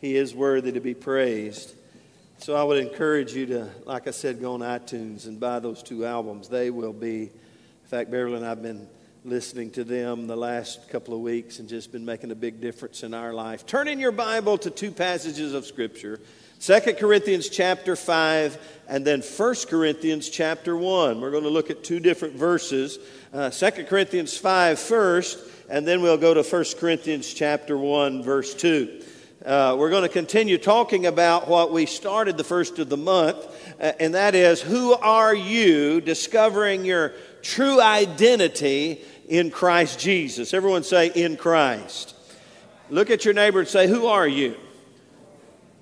He is worthy to be praised. So I would encourage you to, like I said, go on iTunes and buy those two albums. They will be, in fact, Beverly and I have been listening to them the last couple of weeks and just been making a big difference in our life. Turn in your Bible to two passages of Scripture. 2 Corinthians chapter 5 and then 1 Corinthians chapter 1. We're going to look at two different verses. Uh, 2 Corinthians 5 first, and then we'll go to 1 Corinthians chapter 1, verse 2. Uh, we're going to continue talking about what we started the first of the month, uh, and that is who are you discovering your true identity in Christ Jesus? Everyone say, in Christ. Look at your neighbor and say, Who are you?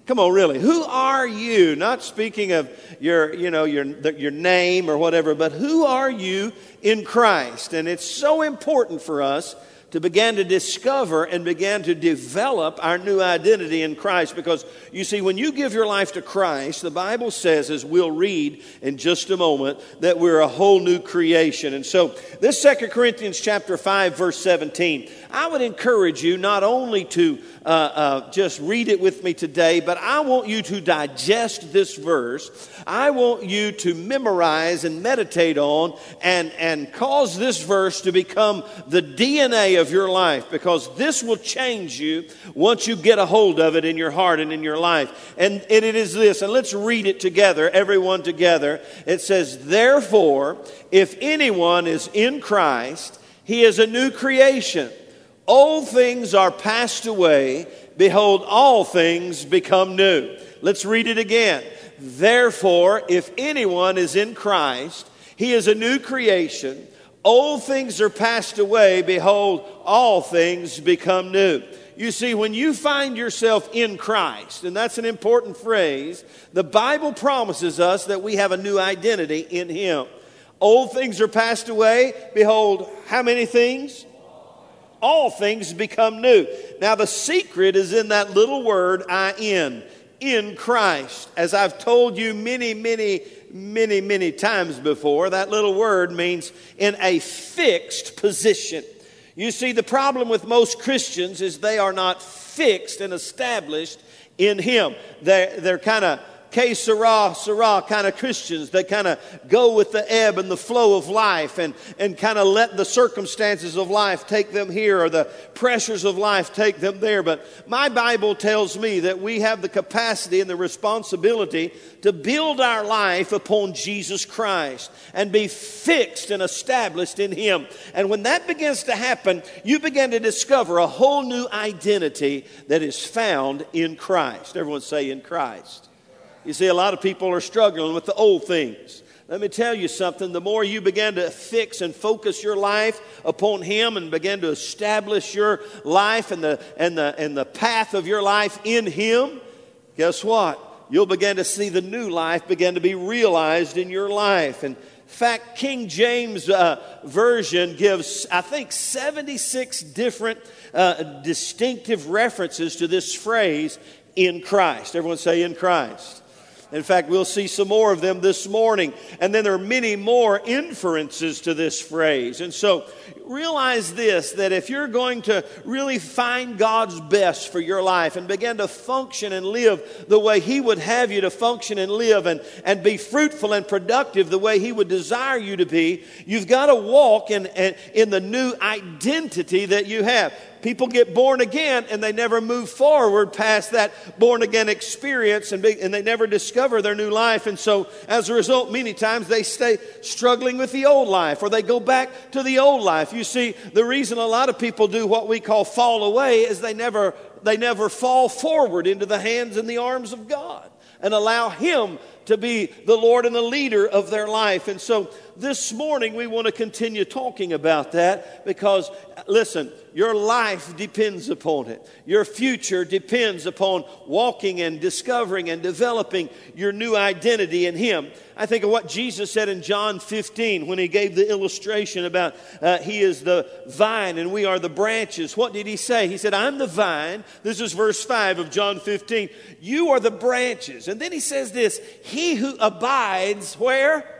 Come on, really. Who are you? Not speaking of your, you know, your, your name or whatever, but who are you in Christ? And it's so important for us to begin to discover and begin to develop our new identity in Christ. Because you see, when you give your life to Christ, the Bible says, as we'll read in just a moment, that we're a whole new creation. And so, this Second Corinthians chapter 5, verse 17, I would encourage you not only to uh, uh, just read it with me today, but I want you to digest this verse. I want you to memorize and meditate on and, and cause this verse to become the DNA of your life because this will change you once you get a hold of it in your heart and in your life. And, and it is this, and let's read it together, everyone together. It says, Therefore, if anyone is in Christ, he is a new creation. Old things are passed away. Behold, all things become new. Let's read it again. Therefore, if anyone is in Christ, he is a new creation. Old things are passed away. Behold, all things become new. You see, when you find yourself in Christ, and that's an important phrase, the Bible promises us that we have a new identity in Him. Old things are passed away. Behold, how many things? all things become new. Now, the secret is in that little word, I in, in Christ. As I've told you many, many, many, many times before, that little word means in a fixed position. You see, the problem with most Christians is they are not fixed and established in Him. They're, they're kind of que sera, sera kind of Christians that kind of go with the ebb and the flow of life and, and kind of let the circumstances of life take them here or the pressures of life take them there. But my Bible tells me that we have the capacity and the responsibility to build our life upon Jesus Christ and be fixed and established in Him. And when that begins to happen, you begin to discover a whole new identity that is found in Christ. Everyone say, in Christ. You see, a lot of people are struggling with the old things. Let me tell you something. The more you begin to fix and focus your life upon Him and begin to establish your life and the, and the, and the path of your life in Him, guess what? You'll begin to see the new life begin to be realized in your life. In fact, King James uh, Version gives, I think, 76 different uh, distinctive references to this phrase, in Christ. Everyone say, in Christ. In fact, we'll see some more of them this morning. And then there are many more inferences to this phrase. And so realize this that if you're going to really find God's best for your life and begin to function and live the way He would have you to function and live and, and be fruitful and productive the way He would desire you to be, you've got to walk in, in, in the new identity that you have. People get born again and they never move forward past that born again experience and, be, and they never discover their new life. And so, as a result, many times they stay struggling with the old life or they go back to the old life. You see, the reason a lot of people do what we call fall away is they never, they never fall forward into the hands and the arms of God and allow Him to be the Lord and the leader of their life. And so this morning we want to continue talking about that because, listen, your life depends upon it. Your future depends upon walking and discovering and developing your new identity in Him. I think of what Jesus said in John 15 when He gave the illustration about uh, He is the vine and we are the branches. What did He say? He said, I'm the vine. This is verse 5 of John 15. You are the branches. And then He says this He who abides where?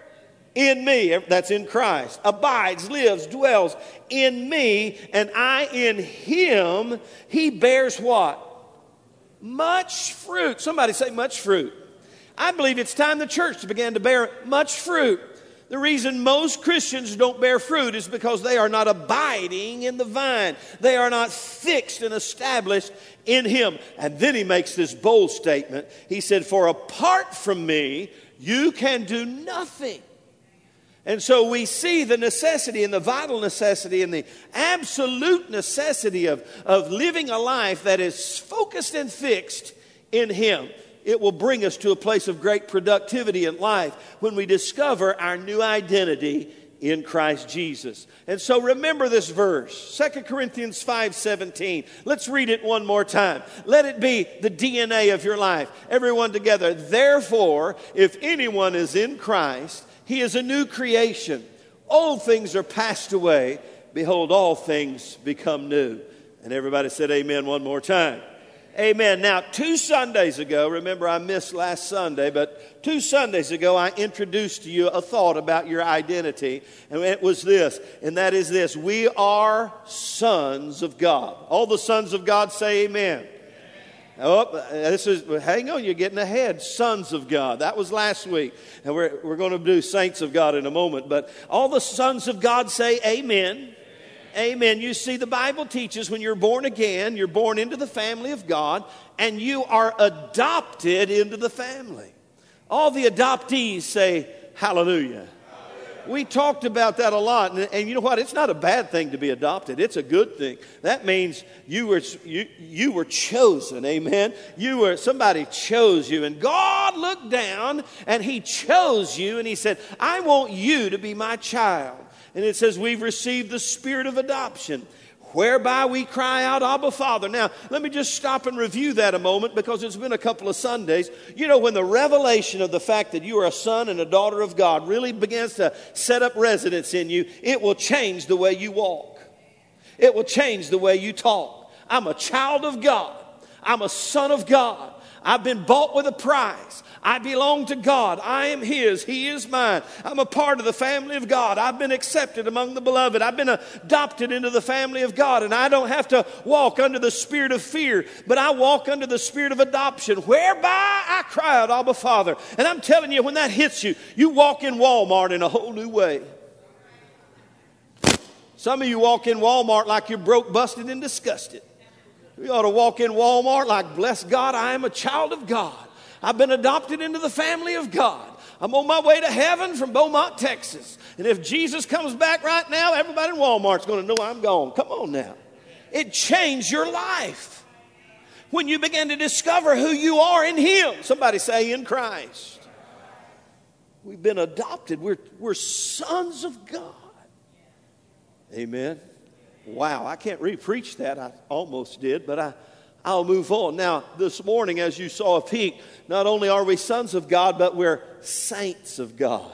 In me, that's in Christ, abides, lives, dwells in me, and I in him, he bears what? Much fruit. Somebody say, much fruit. I believe it's time the church began to bear much fruit. The reason most Christians don't bear fruit is because they are not abiding in the vine. They are not fixed and established in Him. And then he makes this bold statement. He said, For apart from me, you can do nothing. And so we see the necessity and the vital necessity and the absolute necessity of, of living a life that is focused and fixed in Him. It will bring us to a place of great productivity in life when we discover our new identity in Christ Jesus. And so remember this verse, 2 Corinthians 5:17. Let's read it one more time. Let it be the DNA of your life. Everyone together. Therefore, if anyone is in Christ, he is a new creation. Old things are passed away. Behold, all things become new. And everybody said amen one more time. Amen. Now, two Sundays ago, remember I missed last Sunday, but two Sundays ago I introduced to you a thought about your identity, and it was this, and that is this we are sons of God. All the sons of God say amen. Oh, this is, hang on, you're getting ahead. Sons of God. That was last week. And we're, we're going to do saints of God in a moment. But all the sons of God say amen. Amen. You see, the Bible teaches when you're born again, you're born into the family of God, and you are adopted into the family. All the adoptees say hallelujah. We talked about that a lot, and, and, you know what? It's not a bad thing to be adopted. It's a good thing. That means you were you, you were chosen. Amen. You were somebody chose you, and God looked down and He chose you, and He said, "I want you to be my child." And it says, "We've received the spirit of adoption." Whereby we cry out, Abba, Father. Now, let me just stop and review that a moment because it's been a couple of Sundays. You know, when the revelation of the fact that you are a son and a daughter of God really begins to set up residence in you, it will change the way you walk, it will change the way you talk. I'm a child of God, I'm a son of God. I've been bought with a price. I belong to God. I am His. He is mine. I'm a part of the family of God. I've been accepted among the beloved. I've been adopted into the family of God. And I don't have to walk under the spirit of fear, but I walk under the spirit of adoption, whereby I cry out, Abba Father. And I'm telling you, when that hits you, you walk in Walmart in a whole new way. Some of you walk in Walmart like you're broke, busted, and disgusted. You ought to walk in Walmart like, bless God, I am a child of God. I've been adopted into the family of God. I'm on my way to heaven from Beaumont, Texas. And if Jesus comes back right now, everybody in Walmart's going to know I'm gone. Come on now. It changed your life when you began to discover who you are in Him. Somebody say, in Christ. We've been adopted, we're, we're sons of God. Amen. Wow, I can't re preach that. I almost did, but I. I'll move on. Now, this morning, as you saw a peek, not only are we sons of God, but we're saints of God.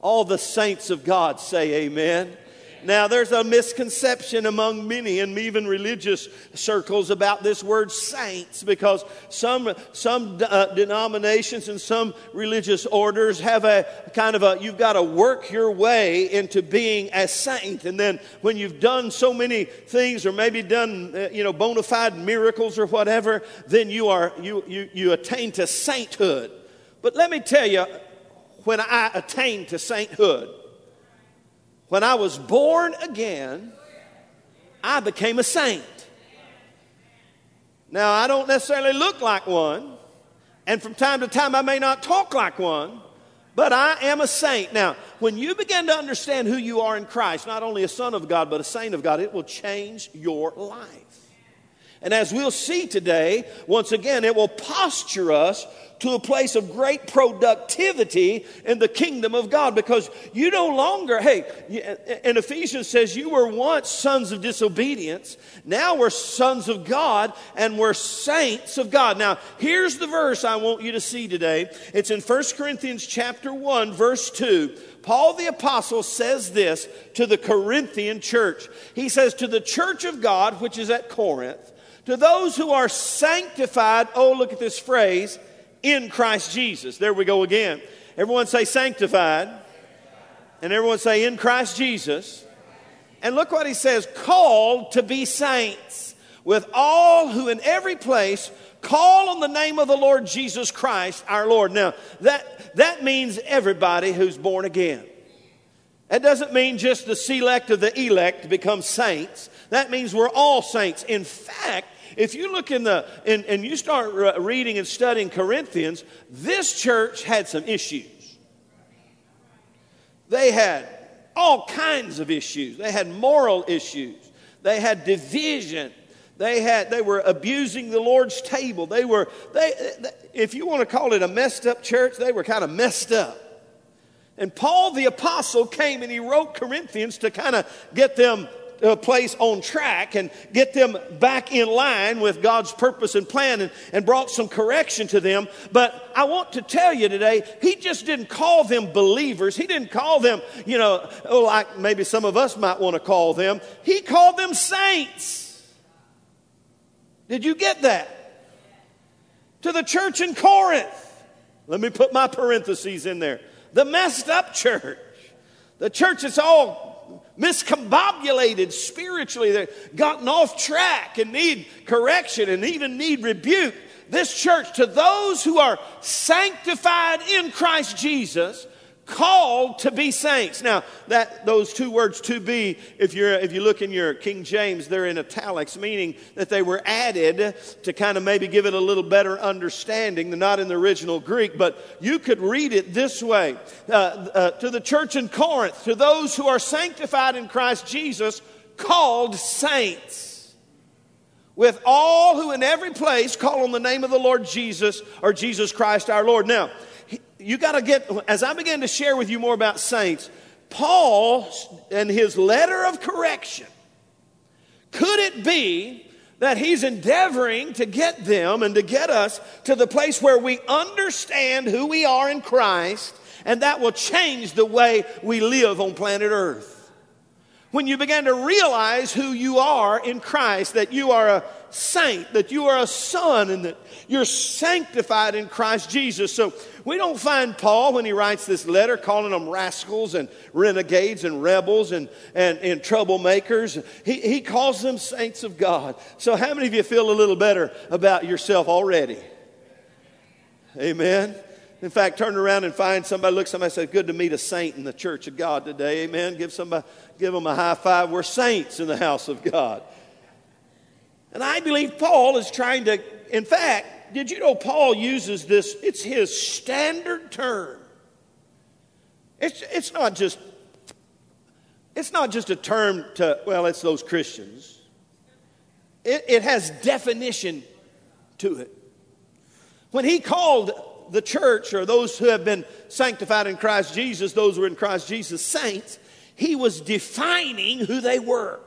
All the saints of God say amen. Now, there's a misconception among many and even religious circles about this word saints because some, some uh, denominations and some religious orders have a kind of a, you've got to work your way into being a saint. And then when you've done so many things or maybe done, uh, you know, bona fide miracles or whatever, then you are, you, you, you attain to sainthood. But let me tell you, when I attained to sainthood, when I was born again, I became a saint. Now, I don't necessarily look like one, and from time to time I may not talk like one, but I am a saint. Now, when you begin to understand who you are in Christ, not only a son of God, but a saint of God, it will change your life. And as we'll see today, once again, it will posture us to a place of great productivity in the kingdom of God because you no longer, hey, and Ephesians says you were once sons of disobedience. Now we're sons of God and we're saints of God. Now, here's the verse I want you to see today. It's in 1 Corinthians chapter 1, verse 2. Paul the apostle says this to the Corinthian church. He says, To the church of God, which is at Corinth, to those who are sanctified, oh, look at this phrase, in Christ Jesus. There we go again. Everyone say sanctified. And everyone say in Christ Jesus. And look what he says called to be saints with all who in every place Call on the name of the Lord Jesus Christ, our Lord. Now, that, that means everybody who's born again. That doesn't mean just the select of the elect become saints. That means we're all saints. In fact, if you look in the, and, and you start reading and studying Corinthians, this church had some issues. They had all kinds of issues. They had moral issues. They had division. They had they were abusing the Lord's table. They were they if you want to call it a messed up church, they were kind of messed up. And Paul the apostle came and he wrote Corinthians to kind of get them uh, place on track and get them back in line with God's purpose and plan and, and brought some correction to them. But I want to tell you today, he just didn't call them believers. He didn't call them, you know, oh, like maybe some of us might want to call them. He called them saints. Did you get that? To the church in Corinth. Let me put my parentheses in there. The messed up church. The church that's all miscombobulated spiritually, they've gotten off track and need correction and even need rebuke. This church, to those who are sanctified in Christ Jesus, called to be saints. Now, that those two words to be, if you're if you look in your King James, they're in italics, meaning that they were added to kind of maybe give it a little better understanding. They're not in the original Greek, but you could read it this way: uh, uh, to the church in Corinth, to those who are sanctified in Christ Jesus, called saints. With all who in every place call on the name of the Lord Jesus or Jesus Christ our Lord. Now, you got to get, as I began to share with you more about saints, Paul and his letter of correction, could it be that he's endeavoring to get them and to get us to the place where we understand who we are in Christ and that will change the way we live on planet Earth? When you begin to realize who you are in Christ, that you are a saint, that you are a son, and that you're sanctified in Christ Jesus. So we don't find Paul when he writes this letter calling them rascals and renegades and rebels and, and, and troublemakers. He, he calls them saints of God. So, how many of you feel a little better about yourself already? Amen. In fact, turn around and find somebody, look somebody say, Good to meet a saint in the church of God today. Amen. Give somebody, uh, give them a high five. We're saints in the house of God. And I believe Paul is trying to, in fact, did you know Paul uses this? It's his standard term. It's, it's not just it's not just a term to, well, it's those Christians. It, it has definition to it. When he called the church or those who have been sanctified in Christ Jesus, those who are in Christ Jesus, saints, he was defining who they were.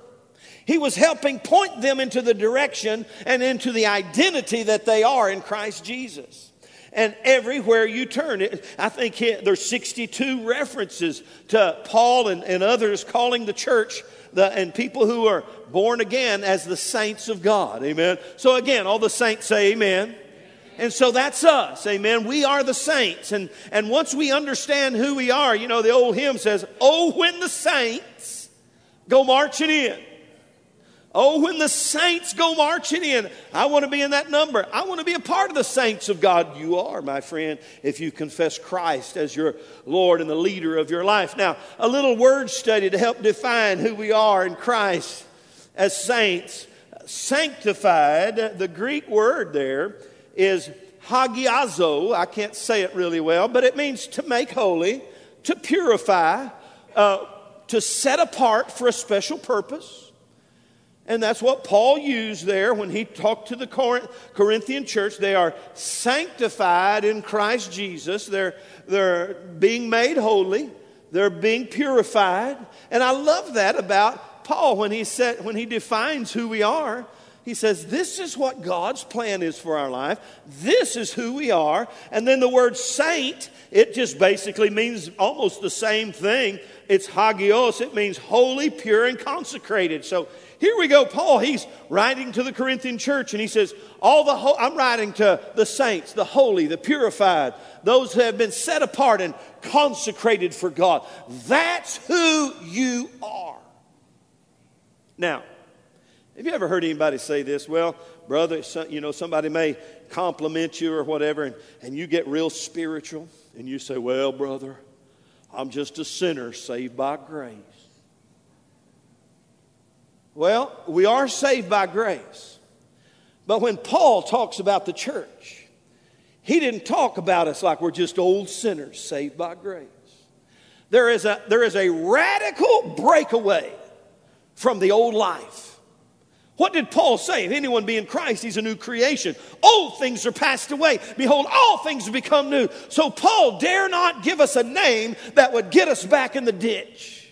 He was helping point them into the direction and into the identity that they are in Christ Jesus. And everywhere you turn, I think there's 62 references to Paul and, and others calling the church the, and people who are born again as the saints of God. Amen. So again, all the saints say amen. And so that's us. Amen. We are the saints. And, and once we understand who we are, you know, the old hymn says, Oh, when the saints go marching in. Oh, when the saints go marching in, I want to be in that number. I want to be a part of the saints of God. You are, my friend, if you confess Christ as your Lord and the leader of your life. Now, a little word study to help define who we are in Christ as saints. Sanctified, the Greek word there is hagiazo. I can't say it really well, but it means to make holy, to purify, uh, to set apart for a special purpose. And that's what Paul used there when he talked to the Corinthian church. They are sanctified in Christ Jesus. They're, they're being made holy. They're being purified. And I love that about Paul when he said, when he defines who we are. He says, This is what God's plan is for our life. This is who we are. And then the word saint, it just basically means almost the same thing. It's hagios, it means holy, pure, and consecrated. So here we go. Paul, he's writing to the Corinthian church and he says, All the ho- I'm writing to the saints, the holy, the purified, those who have been set apart and consecrated for God. That's who you are. Now, have you ever heard anybody say this? Well, brother, you know, somebody may compliment you or whatever, and, and you get real spiritual, and you say, Well, brother, I'm just a sinner saved by grace. Well, we are saved by grace. But when Paul talks about the church, he didn't talk about us like we're just old sinners saved by grace. There is a, there is a radical breakaway from the old life. What did Paul say? If anyone be in Christ, he's a new creation. Old things are passed away. Behold, all things have become new. So Paul dare not give us a name that would get us back in the ditch.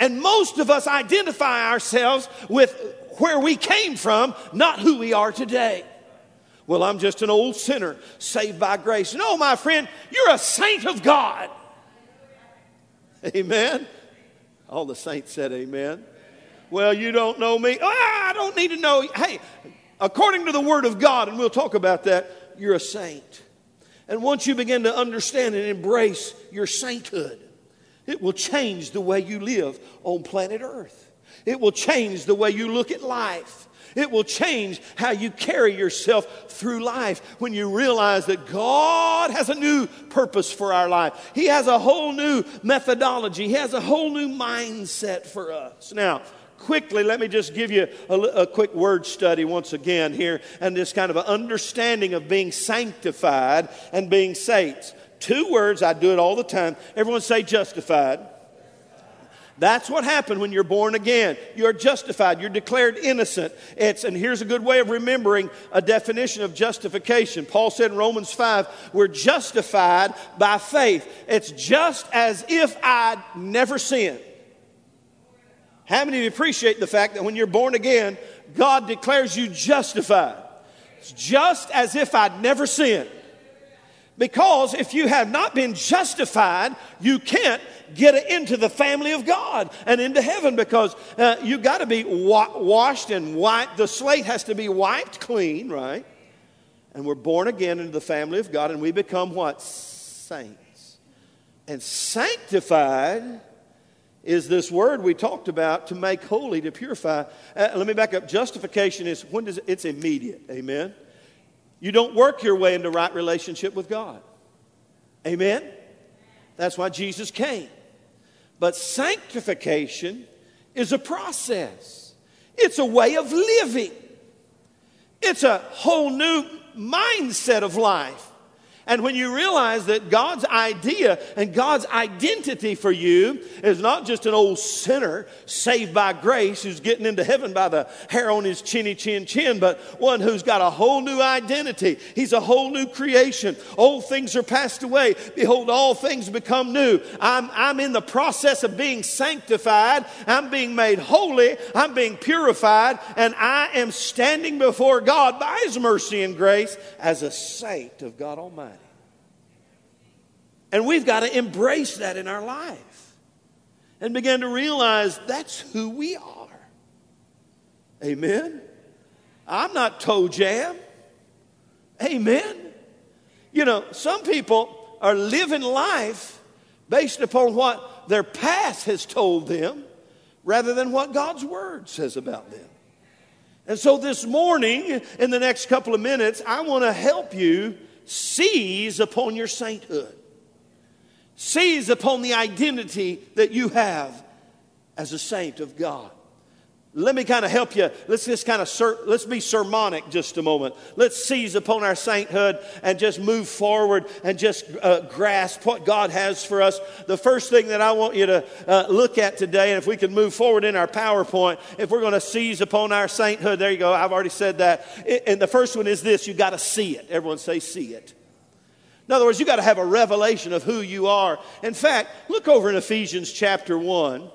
And most of us identify ourselves with where we came from, not who we are today. Well, I'm just an old sinner saved by grace. No, my friend, you're a saint of God. Amen. All the saints said amen. Well, you don't know me. Ah, I don't need to know. You. Hey, according to the Word of God, and we'll talk about that, you're a saint. And once you begin to understand and embrace your sainthood, it will change the way you live on planet Earth. It will change the way you look at life. It will change how you carry yourself through life when you realize that God has a new purpose for our life. He has a whole new methodology, He has a whole new mindset for us. Now, quickly, let me just give you a, a, quick word study once again here and this kind of an understanding of being sanctified and being saints. Two words, I do it all the time. Everyone say justified. That's what happened when you're born again. You're justified. You're declared innocent. It's, and here's a good way of remembering a definition of justification. Paul said in Romans 5, we're justified by faith. It's just as if I'd never sinned. How many of you appreciate the fact that when you're born again, God declares you justified? It's just as if I'd never sinned. Because if you have not been justified, you can't get into the family of God and into heaven because uh, you got to be wa- washed and wiped. The slate has to be wiped clean, right? And we're born again into the family of God and we become what? Saints. And sanctified is this word we talked about to make holy, to purify. Uh, let me back up. Justification is when does it, it's immediate. Amen. You don't work your way into right relationship with God. Amen. That's why Jesus came. But sanctification is a process. It's a way of living. It's a whole new mindset of life. And when you realize that God's idea and God's identity for you is not just an old sinner saved by grace who's getting into heaven by the hair on his chinny chin chin, but one who's got a whole new identity. He's a whole new creation. Old things are passed away. Behold, all things become new. I'm, I'm in the process of being sanctified. I'm being made holy. I'm being purified. And I am standing before God by his mercy and grace as a saint of God Almighty. And we've got to embrace that in our life and begin to realize that's who we are. Amen. I'm not toe jam. Amen. You know, some people are living life based upon what their past has told them rather than what God's word says about them. And so this morning, in the next couple of minutes, I want to help you seize upon your sainthood seize upon the identity that you have as a saint of God. Let me kind of help you. Let's just kind of ser- let's be sermonic just a moment. Let's seize upon our sainthood and just move forward and just uh, grasp what God has for us. The first thing that I want you to uh, look at today, and if we can move forward in our PowerPoint, if we're going to seize upon our sainthood, there you go. I've already said that. And the first one is this: you got to see it. Everyone say, "See it." In other words, you got to have a revelation of who you are. In fact, look over in Ephesians chapter 1.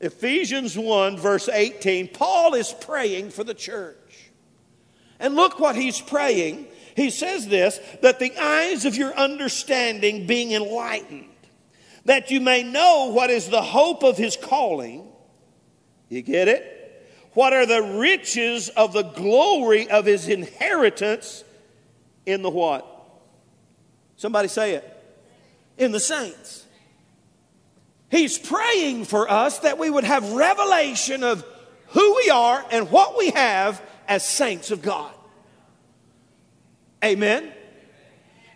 Ephesians 1, verse 18. Paul is praying for the church. And look what he's praying. He says this that the eyes of your understanding being enlightened, that you may know what is the hope of his calling. You get it? What are the riches of the glory of his inheritance in the what? Somebody say it. In the saints. He's praying for us that we would have revelation of who we are and what we have as saints of God. Amen.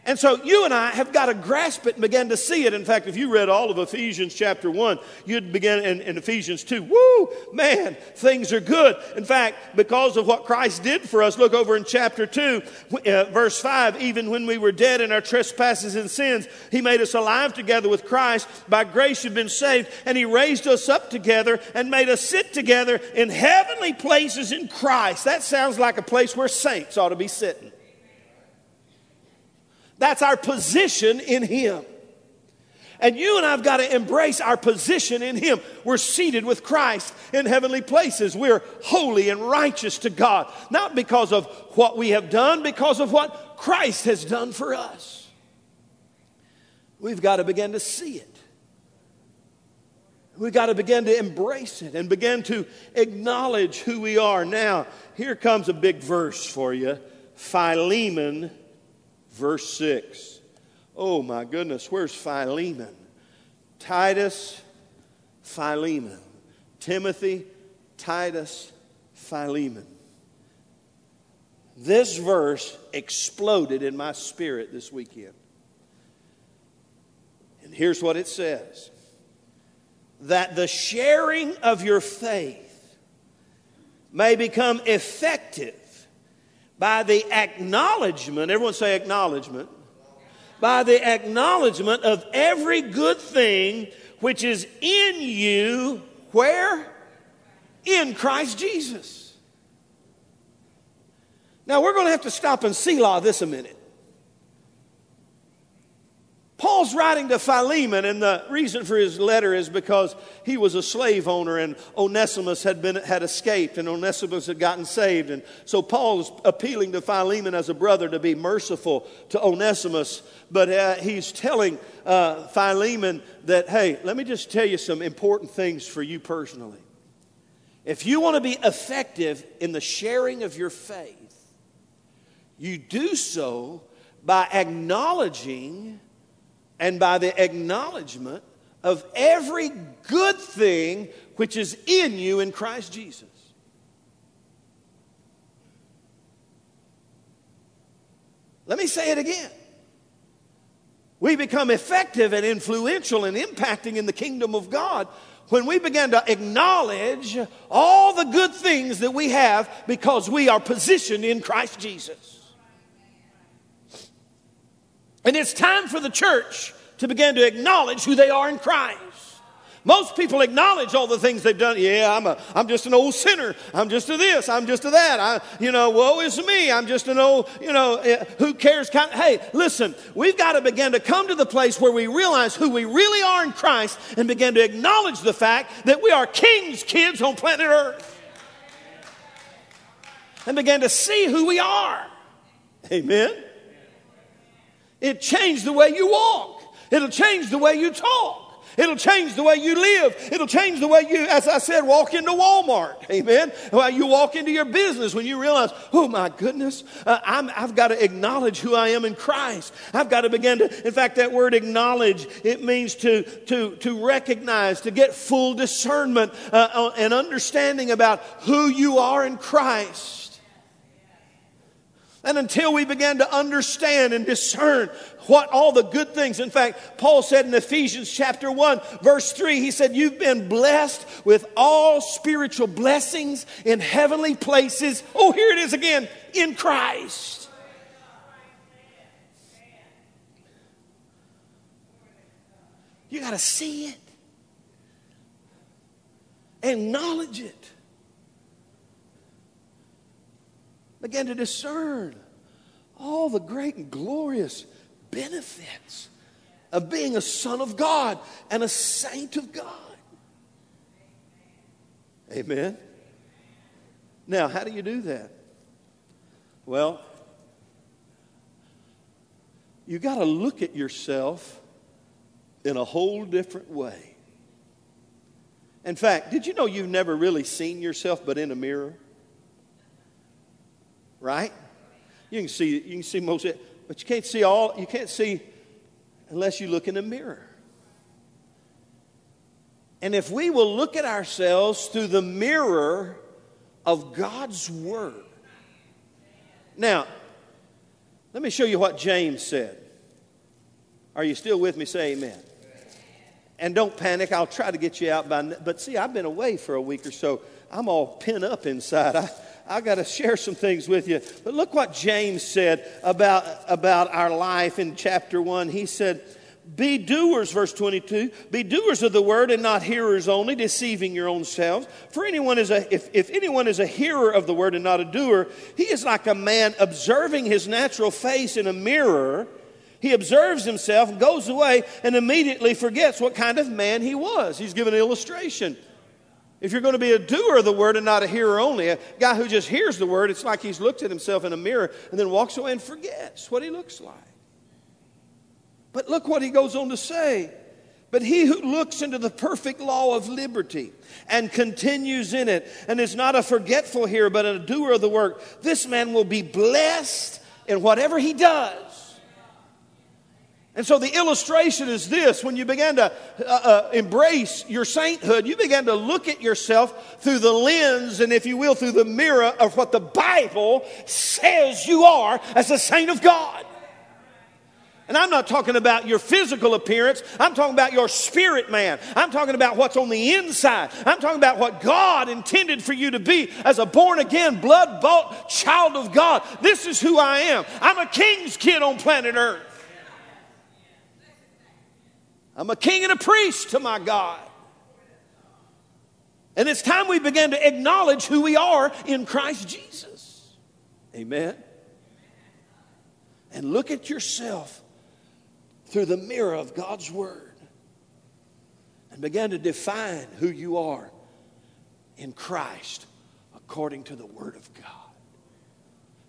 And so you and I have got to grasp it and begin to see it. In fact, if you read all of Ephesians chapter 1, you'd begin in, in, Ephesians 2. Woo, man, things are good. In fact, because of what Christ did for us, look over in chapter 2, uh, verse 5. Even when we were dead in our trespasses and sins, He made us alive together with Christ. By grace you've been saved. And He raised us up together and made us sit together in heavenly places in Christ. That sounds like a place where saints ought to be sitting. That's our position in Him. And you and I've got to embrace our position in Him. We're seated with Christ in heavenly places. We're holy and righteous to God, not because of what we have done, because of what Christ has done for us. We've got to begin to see it. We've got to begin to embrace it and begin to acknowledge who we are. Now, here comes a big verse for you Philemon verse 6. Oh my goodness, where's Philemon? Titus, Philemon. Timothy, Titus, Philemon. This verse exploded in my spirit this weekend. And here's what it says that the sharing of your faith may become effective by the acknowledgement, everyone say acknowledgement, by the acknowledgement of every good thing which is in you, where? In Christ Jesus. Now we're going to have to stop and selah this a minute. Paul's writing to Philemon, and the reason for his letter is because he was a slave owner, and Onesimus had, been, had escaped, and Onesimus had gotten saved. And so Paul is appealing to Philemon as a brother to be merciful to Onesimus. But uh, he's telling uh, Philemon that, hey, let me just tell you some important things for you personally. If you want to be effective in the sharing of your faith, you do so by acknowledging and by the acknowledgement of every good thing which is in you in Christ Jesus. Let me say it again. We become effective and influential and impacting in the kingdom of God when we begin to acknowledge all the good things that we have because we are positioned in Christ Jesus. And it's time for the church to begin to acknowledge who they are in Christ. Most people acknowledge all the things they've done. Yeah, I'm, a, I'm just an old sinner. I'm just a this. I'm just a that. I, you know, woe is me. I'm just an old, you know, eh, who cares? Kind of, hey, listen, we've got to begin to come to the place where we realize who we really are in Christ and begin to acknowledge the fact that we are king's kids on planet Earth. And begin to see who we are. Amen. It changed the way you walk. It'll change the way you talk. It'll change the way you live. It'll change the way you, as I said, walk into Walmart. Amen. Well, you walk into your business when you realize, oh my goodness, uh, i have got to acknowledge who I am in Christ. I've got to begin to, in fact, that word acknowledge, it means to, to, to recognize, to get full discernment uh, and understanding about who you are in Christ. And until we begin to understand and discern what all the good things, in fact, Paul said in Ephesians chapter 1, verse 3, he said, You've been blessed with all spiritual blessings in heavenly places. Oh, here it is again in Christ. You got to see it, acknowledge it. Began to discern all the great and glorious benefits of being a son of God and a saint of God. Amen. Now, how do you do that? Well, you got to look at yourself in a whole different way. In fact, did you know you've never really seen yourself but in a mirror? Right? You can see, you can see most of it, but you can't see all, you can't see unless you look in a mirror. And if we will look at ourselves through the mirror of God's Word, Now, let me show you what James said. Are you still with me? Say amen. And don't panic. I'll try to get you out by. But see, I've been away for a week or so. I'm all pent up inside. I, I got to share some things with you. But look what James said about, about our life in chapter 1. He said, Be doers, verse 22, be doers of the word and not hearers only, deceiving your own selves. For anyone is a, if, if anyone is a hearer of the word and not a doer, he is like a man observing his natural face in a mirror. He observes himself, goes away, and immediately forgets what kind of man he was. He's given an illustration. If you're going to be a doer of the word and not a hearer only, a guy who just hears the word, it's like he's looked at himself in a mirror and then walks away and forgets what he looks like. But look what he goes on to say. But he who looks into the perfect law of liberty and continues in it and is not a forgetful hearer but a doer of the work, this man will be blessed in whatever he does. And so the illustration is this when you began to uh, uh, embrace your sainthood, you began to look at yourself through the lens and, if you will, through the mirror of what the Bible says you are as a saint of God. And I'm not talking about your physical appearance. I'm talking about your spirit man. I'm talking about what's on the inside. I'm talking about what God intended for you to be as a born again, blood bought child of God. This is who I am. I'm a king's kid on planet Earth. I'm a king and a priest to my God. And it's time we begin to acknowledge who we are in Christ Jesus. Amen. And look at yourself through the mirror of God's Word and begin to define who you are in Christ according to the Word of God.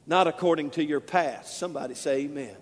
Not according to your past. Somebody say amen.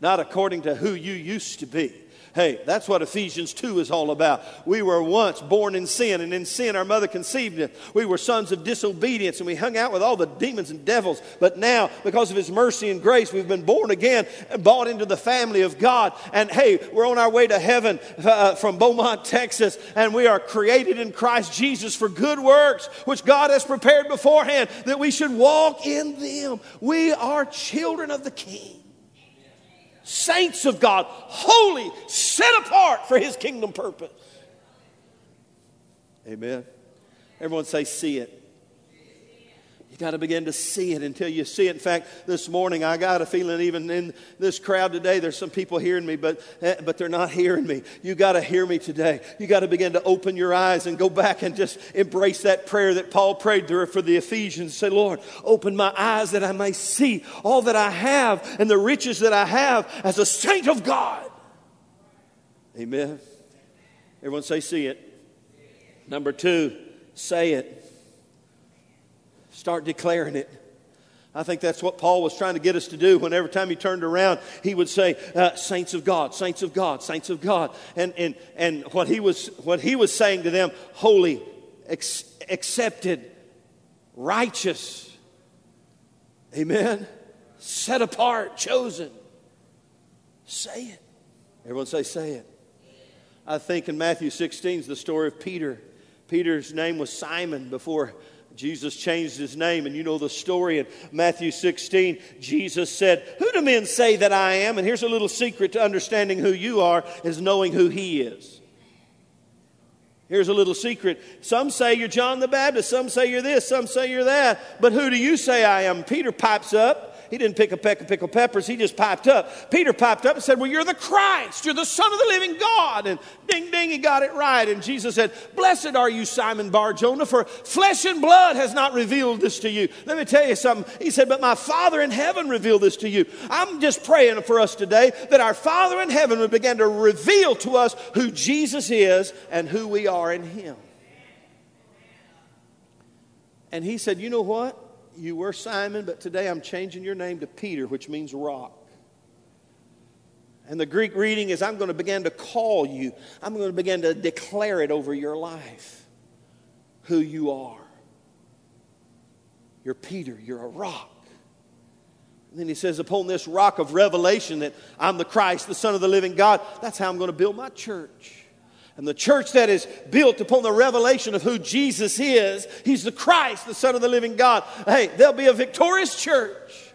Not according to who you used to be Hey, that's what Ephesians 2 is all about. We were once born in sin, and in sin our mother conceived us. We were sons of disobedience, and we hung out with all the demons and devils. But now, because of His mercy and grace, we've been born again and brought into the family of God. And hey, we're on our way to heaven uh, from Beaumont, Texas, and we are created in Christ Jesus for good works, which God has prepared beforehand that we should walk in them. We are children of the King saints of God, holy, set apart for his kingdom purpose. Amen. Everyone say, see it. You got to begin to see it until you see it. In fact, this morning I got a feeling even in this crowd today, there's some people hearing me, but, eh, but they're not hearing me. You got to hear me today. You got to begin to open your eyes and go back and just embrace that prayer that Paul prayed for the Ephesians. Say, Lord, open my eyes that I may see all that I have and the riches that I have as a saint of God. Amen. Everyone say, see it. Number two, say it. Start declaring it. I think that's what Paul was trying to get us to do. Whenever time he turned around, he would say, uh, "Saints of God, saints of God, saints of God," and and and what he was what he was saying to them, holy, ex- accepted, righteous, Amen, set apart, chosen. Say it. Everyone say, "Say it." I think in Matthew 16 is the story of Peter. Peter's name was Simon before Jesus changed his name, and you know the story in Matthew 16. Jesus said, Who do men say that I am? And here's a little secret to understanding who you are is knowing who he is. Here's a little secret. Some say you're John the Baptist, some say you're this, some say you're that. But who do you say I am? Peter pipes up he didn't pick a peck of pickled peppers, he just piped up. Peter piped up and said, Well, you're the Christ, you're the Son of the living God. And ding, ding, he got it right. And Jesus said, Blessed are you, Simon Bar Jonah, for flesh and blood has not revealed this to you. Let me tell you something. He said, But my Father in heaven revealed this to you. I'm just praying for us today that our Father in heaven would begin to reveal to us who Jesus is and who we are in Him. And he said, You know what? You were Simon, but today I'm changing your name to Peter, which means rock. And the Greek reading is I'm going to begin to call you, I'm going to begin to declare it over your life who you are. You're Peter, you're a rock. And then he says, Upon this rock of revelation that I'm the Christ, the Son of the living God, that's how I'm going to build my church. And the church that is built upon the revelation of who Jesus is, He's the Christ, the Son of the living God. Hey, there'll be a victorious church.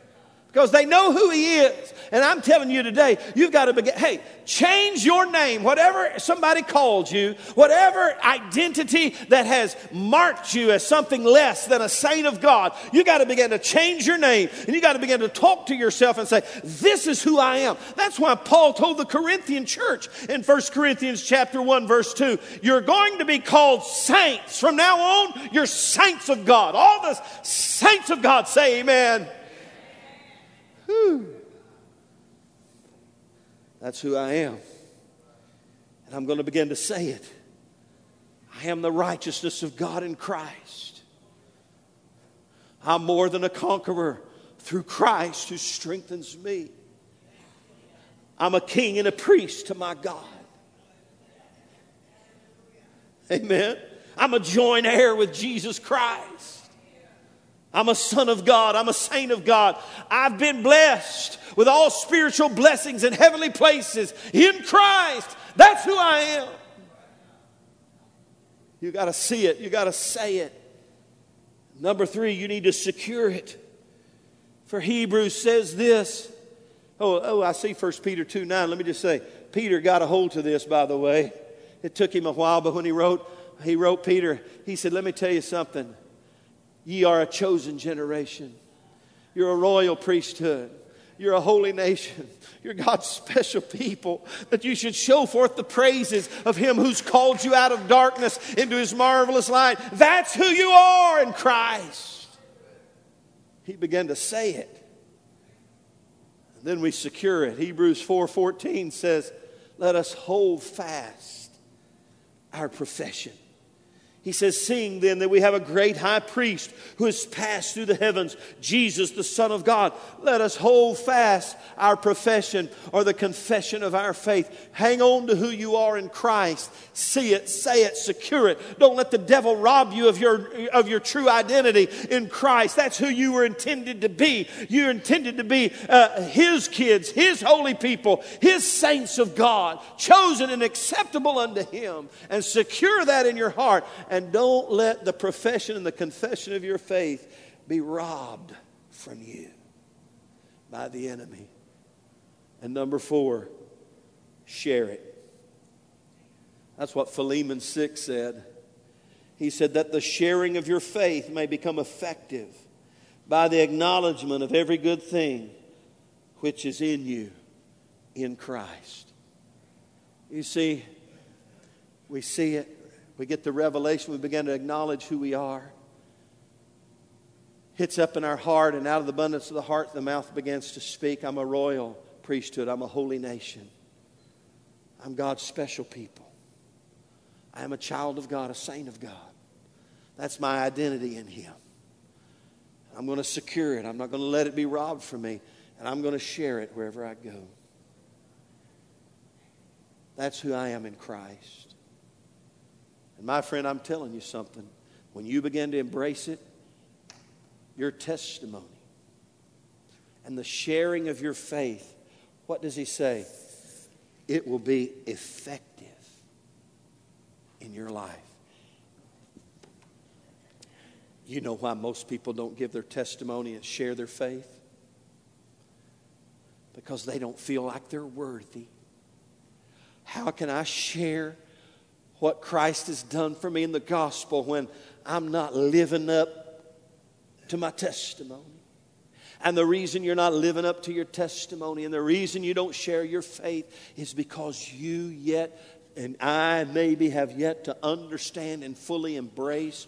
Because they know who he is. And I'm telling you today, you've got to begin. Hey, change your name, whatever somebody called you, whatever identity that has marked you as something less than a saint of God. You got to begin to change your name, and you got to begin to talk to yourself and say, "This is who I am." That's why Paul told the Corinthian church in 1 Corinthians chapter 1 verse 2, "You're going to be called saints from now on. You're saints of God." All the saints of God say, "Amen." Whew. That's who I am. And I'm going to begin to say it. I am the righteousness of God in Christ. I'm more than a conqueror through Christ who strengthens me. I'm a king and a priest to my God. Amen. I'm a joint heir with Jesus Christ. I'm a son of God. I'm a saint of God. I've been blessed with all spiritual blessings in heavenly places in Christ. That's who I am. You got to see it, you got to say it. Number three, you need to secure it. For Hebrews says this. Oh, oh, I see 1 Peter 2 9. Let me just say, Peter got a hold to this, by the way. It took him a while, but when he wrote, he wrote Peter, he said, Let me tell you something. Ye are a chosen generation. You're a royal priesthood. You're a holy nation. You're God's special people. That you should show forth the praises of Him who's called you out of darkness into His marvelous light. That's who you are in Christ. He began to say it. And then we secure it. Hebrews 4:14 says, "Let us hold fast our profession." He says, Seeing then that we have a great high priest who has passed through the heavens, Jesus, the Son of God, let us hold fast our profession or the confession of our faith. Hang on to who you are in Christ. See it, say it, secure it. Don't let the devil rob you of your, of your true identity in Christ. That's who you were intended to be. You're intended to be uh, His kids, His holy people, His saints of God, chosen and acceptable unto Him. And secure that in your heart and don't let the profession and the confession of your faith be robbed from you by the enemy. And number four, share it. That's what Philemon 6 said. He said that the sharing of your faith may become effective by the acknowledgement of every good thing which is in you in Christ. You see, we see it we get the revelation, we begin to acknowledge who we are. Hits up in our heart, and out of the abundance of the heart, the mouth begins to speak. I'm a royal priesthood, I'm a holy nation. I'm God's special people. I am a child of God, a saint of God. That's my identity in Him. I'm going to secure it. I'm not going to let it be robbed from me, and I'm going to share it wherever I go. That's who I am in Christ. And my friend, I'm telling you something. When you begin to embrace it, your testimony and the sharing of your faith, what does he say? It will be effective in your life. You know why most people don't give their testimony and share their faith? Because they don't feel like they're worthy. How can I share what Christ has done for me in the gospel when I'm not living up to my testimony. And the reason you're not living up to your testimony and the reason you don't share your faith is because you yet, and I maybe have yet to understand and fully embrace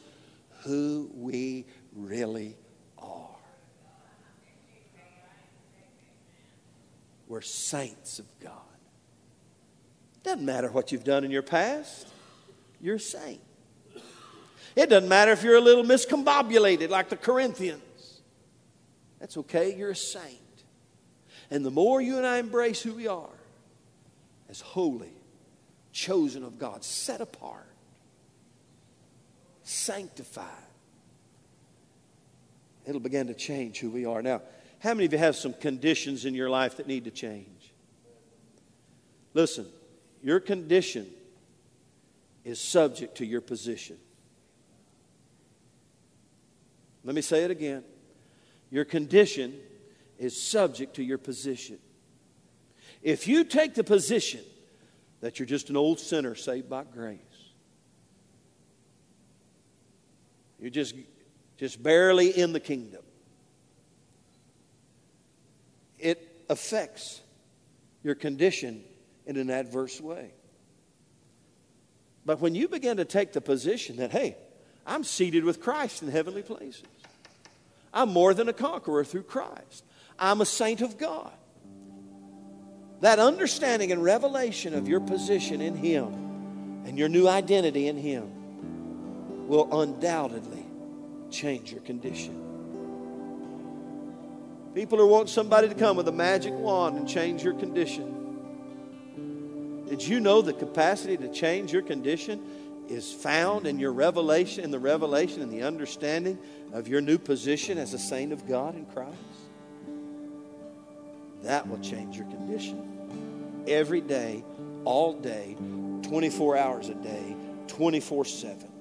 who we really are. We're saints of God. Doesn't matter what you've done in your past you're a saint. It doesn't matter if you're a little miscombobulated like the Corinthians. That's okay, you're a saint. And the more you and I embrace who we are as holy, chosen of God, set apart, sanctified, it'll begin to change who we are. Now, how many of you have some conditions in your life that need to change? Listen, your condition is subject to your position. Let me say it again. Your condition is subject to your position. If you take the position that you're just an old sinner saved by grace, you're just, just barely in the kingdom, it affects your condition in an adverse way. But when you begin to take the position that, hey, I'm seated with Christ in heavenly places, I'm more than a conqueror through Christ, I'm a saint of God. That understanding and revelation of your position in Him and your new identity in Him will undoubtedly change your condition. People are wanting somebody to come with a magic wand and change your condition. Did you know the capacity to change your condition is found in your revelation, in the revelation and the understanding of your new position as a saint of God in Christ? That will change your condition. Every day, all day, 24 hours a day, 24 7.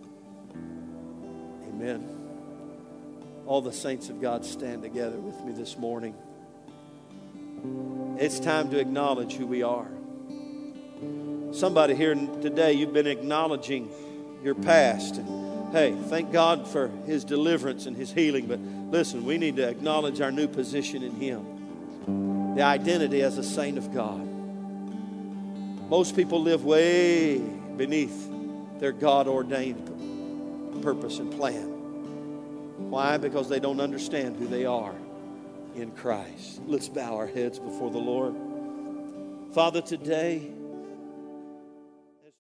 Amen. All the saints of God stand together with me this morning. It's time to acknowledge who we are. Somebody here today, you've been acknowledging your past. And hey, thank God for His deliverance and His healing. But listen, we need to acknowledge our new position in Him, the identity as a saint of God. Most people live way beneath their God ordained purpose and plan. Why? Because they don't understand who they are in Christ. Let's bow our heads before the Lord. Father, today,